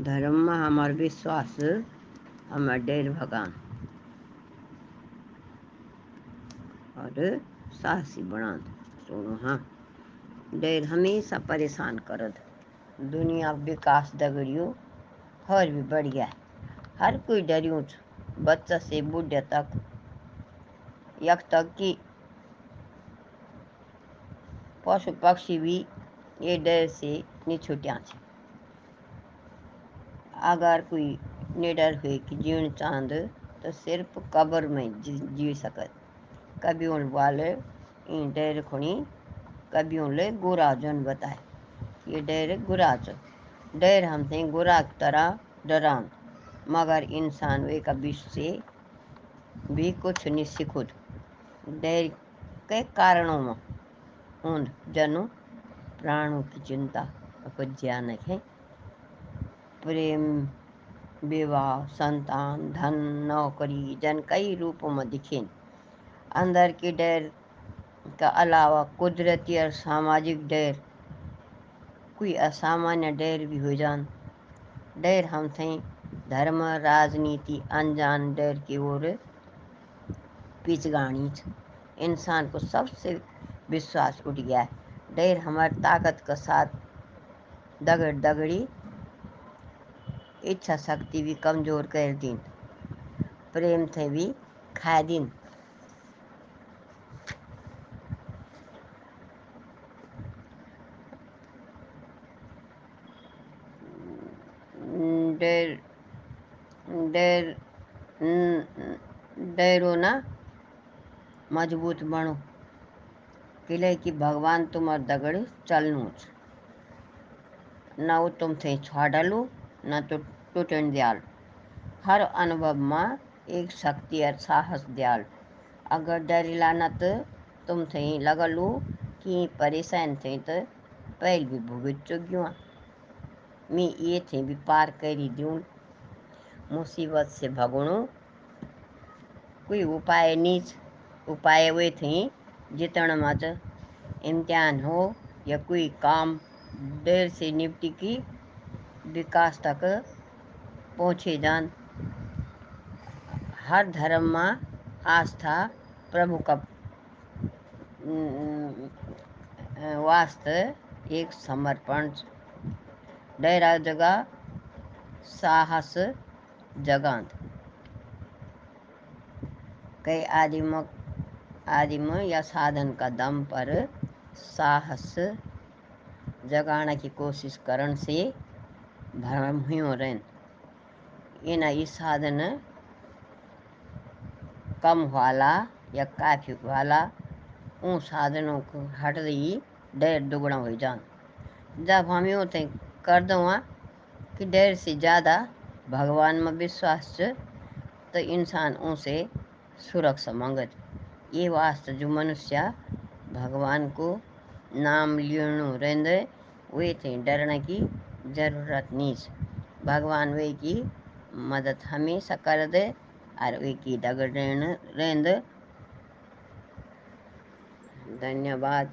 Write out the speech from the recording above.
धर्म में हमार विश्वास, हमार डेर भगवान। और साहसी बनाद सुनो हाँ। डेर हमेशा परेशान करद दुनिया विकास दगड़ियो हर भी बढ़िया हर कोई डरियों बच्चा से बुढ़े तक। यक तक कि पशु पक्षी भी ये डर से नहीं छुटिया अगर कोई निडर हुए कि जीण चाँद तो सिर्फ़ कब्र में जी, जी कभी उन वाले इन डर खुणी कभी उनले गोरा जन बताए। ये डर गुराच डर हमसे गुरा की तरह डरान मगर इंसान वे का विष से भी कुछ नहीं सीखुद। डेर के कारणों में उन जनु प्राणों की चिंता कुछ ज्ञान है प्रेम, विवाह, संतान, धन, नौकरी, जन कई रूपों में दिखें। अंदर की डर का अलावा कुदरती और सामाजिक डर, कोई असामान्य डर भी हो जान। डर हम थे धर्म, राजनीति, अनजान डर की ओर पिचगाणी इंसान को सबसे विश्वास उठ गया है। डर हमारी ताकत के साथ दगड़ दगड़ी इच्छा शक्ति भी कमज़ोर कर दिन। प्रेम थे भी खा दिन। डेर ना मज़बूत बनो। किले कि भगवान तुम्हार दगड़ चलनू न वो तुम थे छाड़लू न तो टूटन दयाल। हर अनुभव में एक शक्ति और साहस दयाल। अगर न तो तुम थे लगलू कि परेशान थे तो पहल भी भुगत चुग्युआ मैं ये थे भी पार करी दूँ मुसीबत से भगणू कोई उपाय नीच। उपाय वे थे जितण मत इम्तिहान हो या कोई काम। देर से निपटी की विकास तक पहुँचे जान हर धर्म में आस्था प्रभु का वास्ते एक समर्पण। डैरा जगह साहस जगांत कई आदिम आदिम या साधन का दम पर साहस जगाने की कोशिश करण से भ्रम हुई रहन इन इस साधन कम वाला या काफ़ी वाला उन साधनों को हट रही, डर दुगना हो जान। जब हम यूँ थे कर दो कि डेर से ज़्यादा भगवान में विश्वास तो इंसान उनसे सुरक्षा मांगत। ये वास्ते जो मनुष्य भगवान को नाम लेणु रेंद वे थे डरने की ज़रूरत नहीं भगवान वे की मदद हमेशा कर दे और वे की डगर रेंद। धन्यवाद।